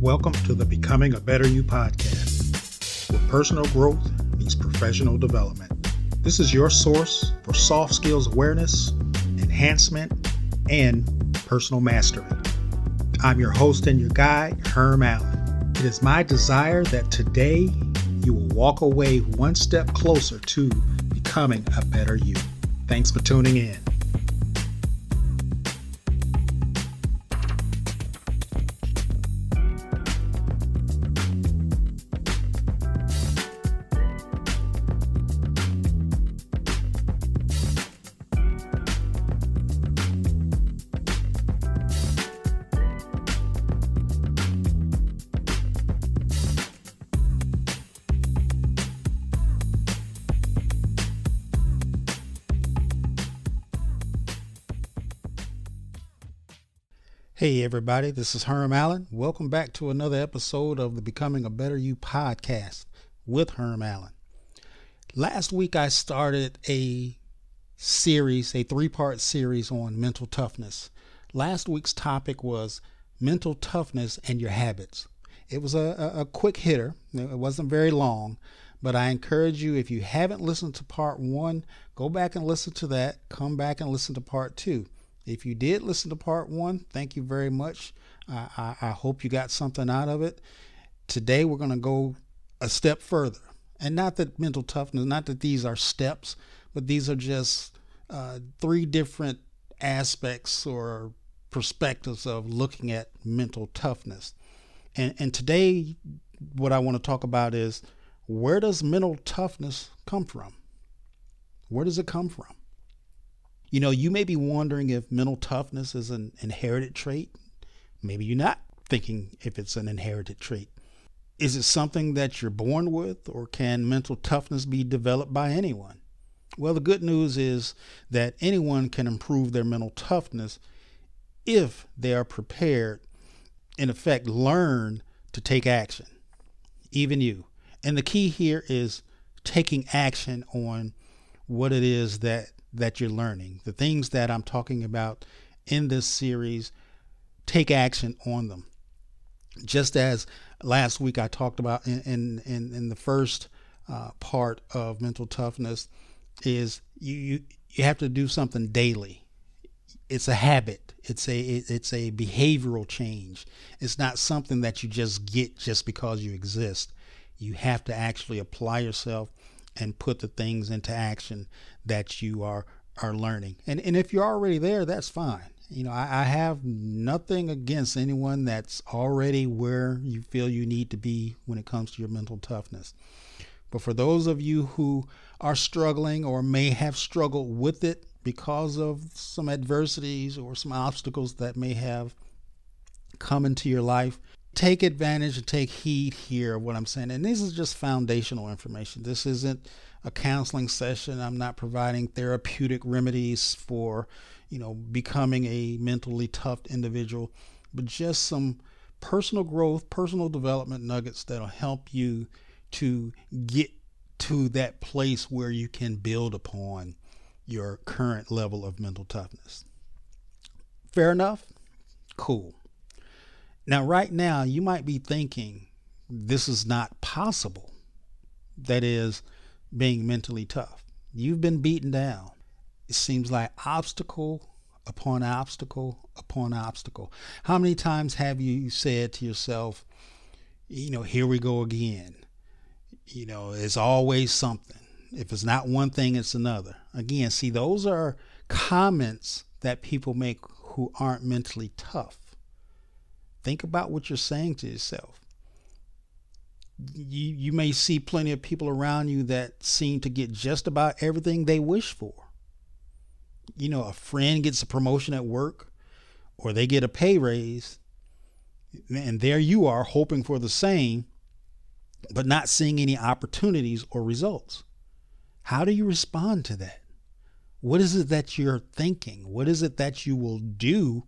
Welcome to the Becoming a Better You podcast, where personal growth means professional development. This is your source for soft skills awareness, enhancement, and personal mastery. I'm your host and your guide, Herm Allen. It is my desire that today you will walk away one step closer to becoming a better you. Thanks for tuning in. Hey, everybody, this is Herm Allen. Welcome back to another episode of the Becoming a Better You podcast with Herm Allen. Last week, I started a series, a three part series on mental toughness. Last week's topic was mental toughness and your habits. It was a, a, a quick hitter, it wasn't very long, but I encourage you, if you haven't listened to part one, go back and listen to that. Come back and listen to part two if you did listen to part one, thank you very much. I, I, hope you got something out of it. Today, we're going to go a step further. And not that mental toughness, not that these are steps, but these are just uh, three different aspects or perspectives of looking at mental toughness. And, and today, what I want to talk about is where does mental toughness come from? Where does it come from? You know, you may be wondering if mental toughness is an inherited trait. Maybe you're not thinking if it's an inherited trait. Is it something that you're born with, or can mental toughness be developed by anyone? Well, the good news is that anyone can improve their mental toughness if they are prepared, in effect, learn to take action. Even you. And the key here is taking action on what it is that that you're learning. The things that I'm talking about in this series, take action on them. Just as last week I talked about in in in, the first uh, part of mental toughness is you, you you have to do something daily. It's a habit. It's a it's a behavioral change. It's not something that you just get just because you exist. You have to actually apply yourself and put the things into action that you are are learning. And and if you're already there, that's fine. You know, I, I have nothing against anyone that's already where you feel you need to be when it comes to your mental toughness. But for those of you who are struggling or may have struggled with it because of some adversities or some obstacles that may have come into your life, take advantage and take heed here of what I'm saying. And this is just foundational information. This isn't a counseling session. I'm not providing therapeutic remedies for, you know, becoming a mentally tough individual, but just some personal growth, personal development nuggets that'll help you to get to that place where you can build upon your current level of mental toughness. Fair enough? Cool. Now, right now, you might be thinking this is not possible. That is, being mentally tough. You've been beaten down. It seems like obstacle upon obstacle upon obstacle. How many times have you said to yourself, you know, here we go again? You know, it's always something. If it's not one thing, it's another. Again, see, those are comments that people make who aren't mentally tough. Think about what you're saying to yourself. You, you may see plenty of people around you that seem to get just about everything they wish for. You know, a friend gets a promotion at work or they get a pay raise, and there you are hoping for the same, but not seeing any opportunities or results. How do you respond to that? What is it that you're thinking? What is it that you will do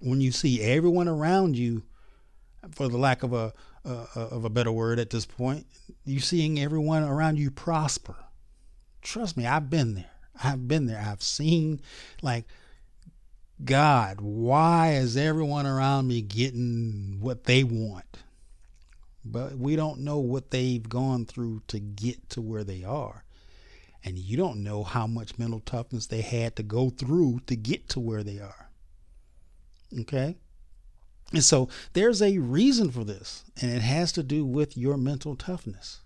when you see everyone around you, for the lack of a uh, of a better word at this point, you seeing everyone around you prosper. Trust me, I've been there. I've been there. I've seen like God, why is everyone around me getting what they want? but we don't know what they've gone through to get to where they are. And you don't know how much mental toughness they had to go through to get to where they are. Okay? And so there's a reason for this, and it has to do with your mental toughness.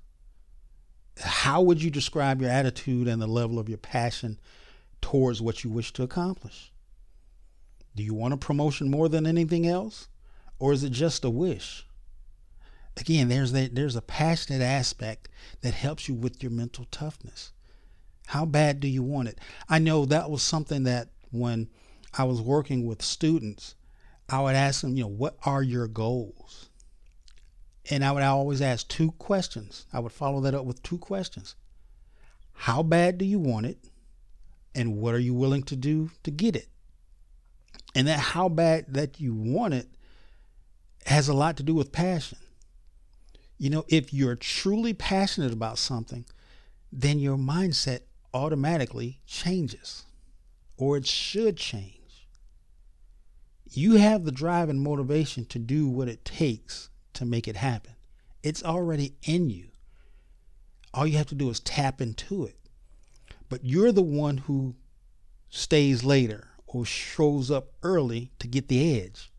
How would you describe your attitude and the level of your passion towards what you wish to accomplish? Do you want a promotion more than anything else? Or is it just a wish? Again, there's a, there's a passionate aspect that helps you with your mental toughness. How bad do you want it? I know that was something that when I was working with students, I would ask them, you know, what are your goals? And I would always ask two questions. I would follow that up with two questions. How bad do you want it? And what are you willing to do to get it? And that how bad that you want it has a lot to do with passion. You know, if you're truly passionate about something, then your mindset automatically changes, or it should change. You have the drive and motivation to do what it takes to make it happen. It's already in you. All you have to do is tap into it. But you're the one who stays later or shows up early to get the edge.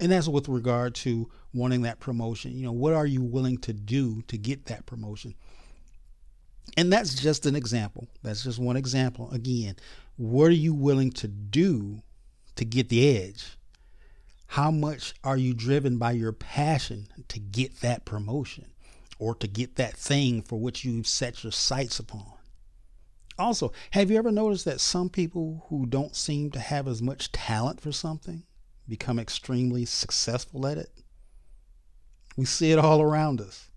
And that's with regard to wanting that promotion. You know, what are you willing to do to get that promotion? And that's just an example. That's just one example. Again, what are you willing to do to get the edge? How much are you driven by your passion to get that promotion or to get that thing for which you've set your sights upon? Also, have you ever noticed that some people who don't seem to have as much talent for something become extremely successful at it? We see it all around us.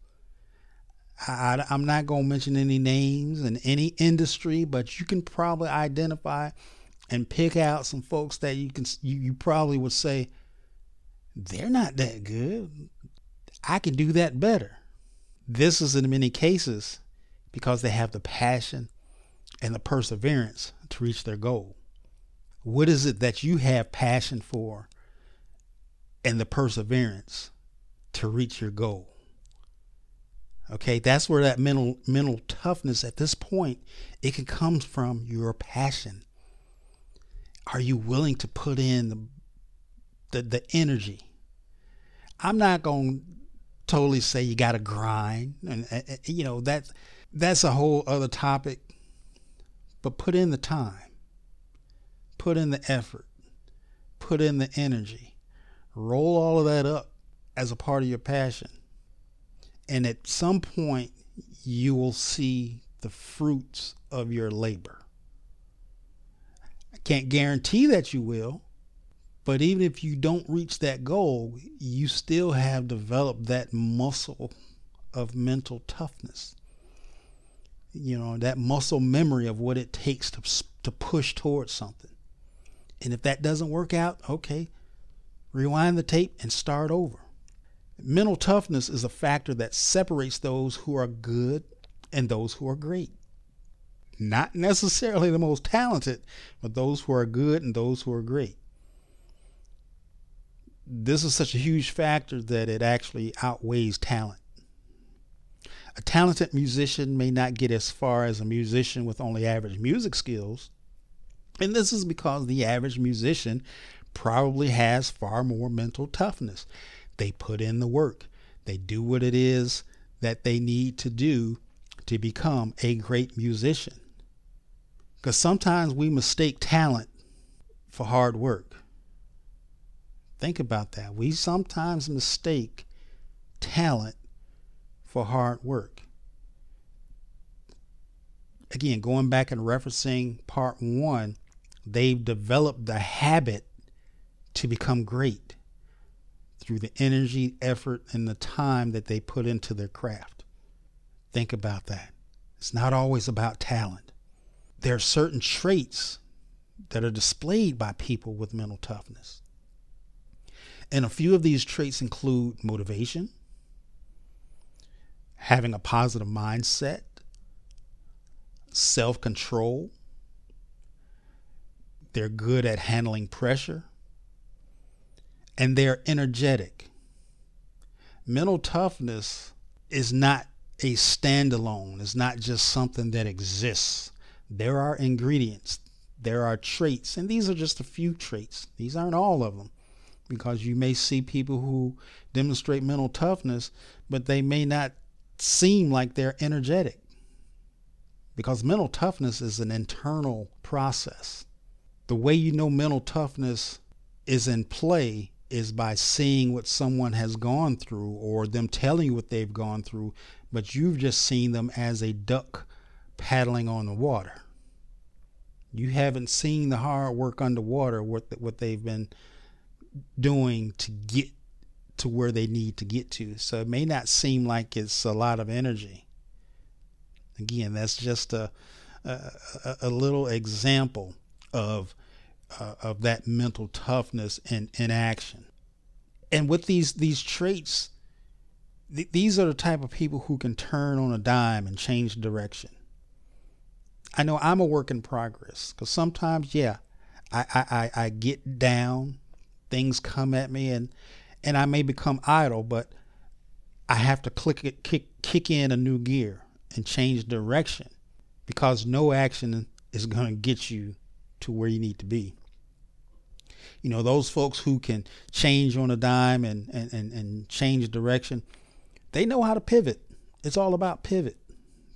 I, am not going to mention any names in any industry, but you can probably identify and pick out some folks that you can you, you probably would say they're not that good. I can do that better. This is in many cases because they have the passion and the perseverance to reach their goal. What is it that you have passion for and the perseverance to reach your goal. Okay, that's where that mental mental toughness at this point it can come from your passion. Are you willing to put in the the, the energy? I'm not going to totally say you got to grind and, and you know that's that's a whole other topic. But put in the time. Put in the effort. Put in the energy. Roll all of that up as a part of your passion. And at some point, you will see the fruits of your labor. Can't guarantee that you will, but even if you don't reach that goal, you still have developed that muscle of mental toughness. You know, that muscle memory of what it takes to, to push towards something. And if that doesn't work out, okay, rewind the tape and start over. Mental toughness is a factor that separates those who are good and those who are great. Not necessarily the most talented, but those who are good and those who are great. This is such a huge factor that it actually outweighs talent. A talented musician may not get as far as a musician with only average music skills. And this is because the average musician probably has far more mental toughness. They put in the work, they do what it is that they need to do to become a great musician. Because sometimes we mistake talent for hard work. Think about that. We sometimes mistake talent for hard work. Again, going back and referencing part one, they've developed the habit to become great through the energy, effort, and the time that they put into their craft. Think about that. It's not always about talent. There are certain traits that are displayed by people with mental toughness. And a few of these traits include motivation, having a positive mindset, self control, they're good at handling pressure, and they're energetic. mental toughness is not a standalone. It's not just something that exists. There are ingredients, there are traits, and these are just a few traits. These aren't all of them because you may see people who demonstrate mental toughness, but they may not seem like they're energetic because mental toughness is an internal process. The way you know mental toughness is in play is by seeing what someone has gone through or them telling you what they've gone through, but you've just seen them as a duck paddling on the water. You haven't seen the hard work underwater, what what they've been doing to get to where they need to get to. So it may not seem like it's a lot of energy. Again, that's just a a, a little example of uh, of that mental toughness in, in action. And with these these traits, th- these are the type of people who can turn on a dime and change direction. I know I'm a work in progress because sometimes, yeah, I, I, I get down, things come at me, and and I may become idle, but I have to click it, kick kick in a new gear and change direction because no action is going to get you to where you need to be. You know, those folks who can change on a dime and, and, and, and change direction, they know how to pivot. It's all about pivot.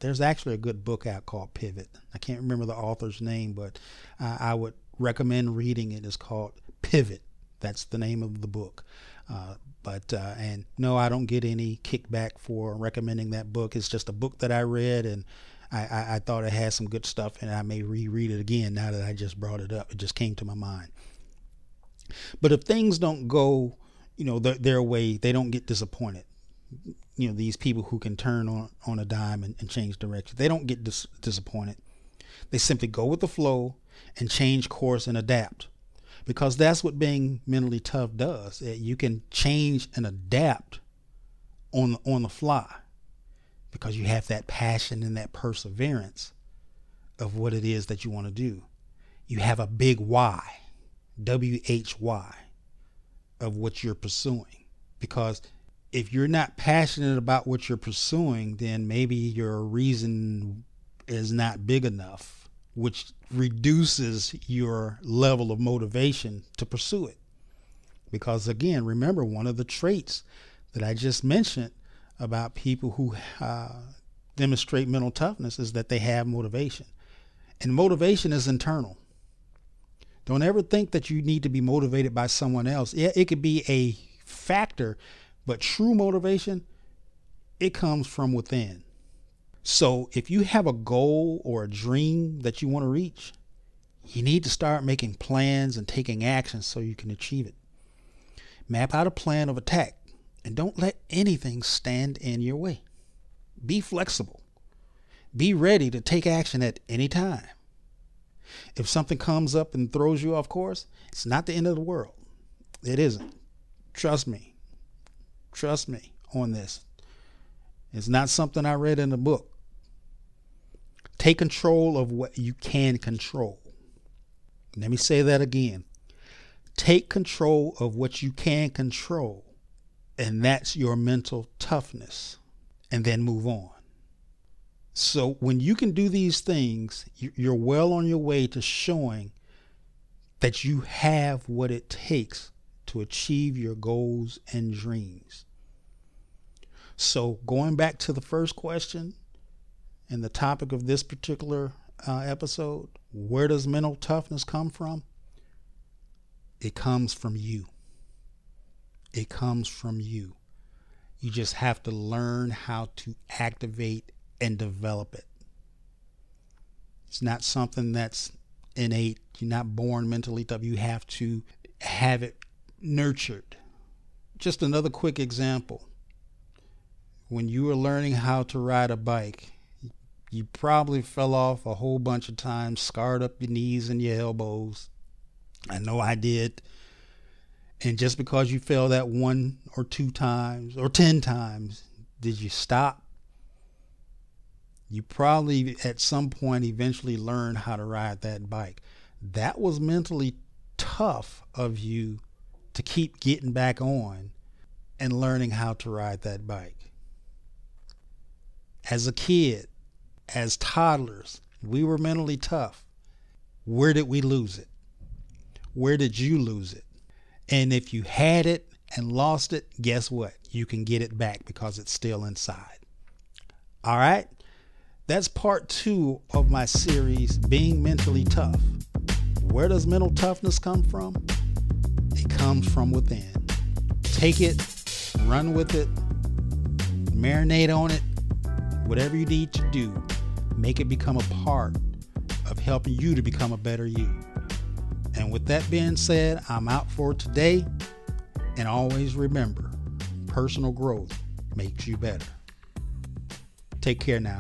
There's actually a good book out called Pivot. I can't remember the author's name, but I would recommend reading it. It's called Pivot. That's the name of the book. Uh, but uh, and no, I don't get any kickback for recommending that book. It's just a book that I read, and I, I, I thought it had some good stuff, and I may reread it again now that I just brought it up. It just came to my mind. But if things don't go, you know, their, their way, they don't get disappointed. You know, these people who can turn on, on a dime and, and change direction, they don't get dis- disappointed. They simply go with the flow and change course and adapt because that's what being mentally tough does. You can change and adapt on on the fly because you have that passion and that perseverance of what it is that you want to do. You have a big why, W H Y, of what you're pursuing. Because if you're not passionate about what you're pursuing, then maybe your reason is not big enough which reduces your level of motivation to pursue it. Because again, remember one of the traits that I just mentioned about people who uh, demonstrate mental toughness is that they have motivation. And motivation is internal. Don't ever think that you need to be motivated by someone else. Yeah, it could be a factor, but true motivation, it comes from within. So if you have a goal or a dream that you want to reach, you need to start making plans and taking action so you can achieve it. Map out a plan of attack and don't let anything stand in your way. Be flexible. Be ready to take action at any time. If something comes up and throws you off course, it's not the end of the world. It isn't. Trust me. Trust me on this. It's not something I read in a book. Take control of what you can control. Let me say that again. Take control of what you can control, and that's your mental toughness, and then move on. So, when you can do these things, you're well on your way to showing that you have what it takes to achieve your goals and dreams. So, going back to the first question, and the topic of this particular uh, episode where does mental toughness come from? It comes from you. It comes from you. You just have to learn how to activate and develop it. It's not something that's innate. You're not born mentally tough. You have to have it nurtured. Just another quick example. When you were learning how to ride a bike, you probably fell off a whole bunch of times, scarred up your knees and your elbows. I know I did. And just because you fell that one or two times or 10 times, did you stop? You probably at some point eventually learned how to ride that bike. That was mentally tough of you to keep getting back on and learning how to ride that bike. As a kid, as toddlers, we were mentally tough. Where did we lose it? Where did you lose it? And if you had it and lost it, guess what? You can get it back because it's still inside. All right? That's part two of my series, Being Mentally Tough. Where does mental toughness come from? It comes from within. Take it, run with it, marinate on it, whatever you need to do, make it become a part of helping you to become a better you. And with that being said, I'm out for today. And always remember personal growth makes you better. Take care now.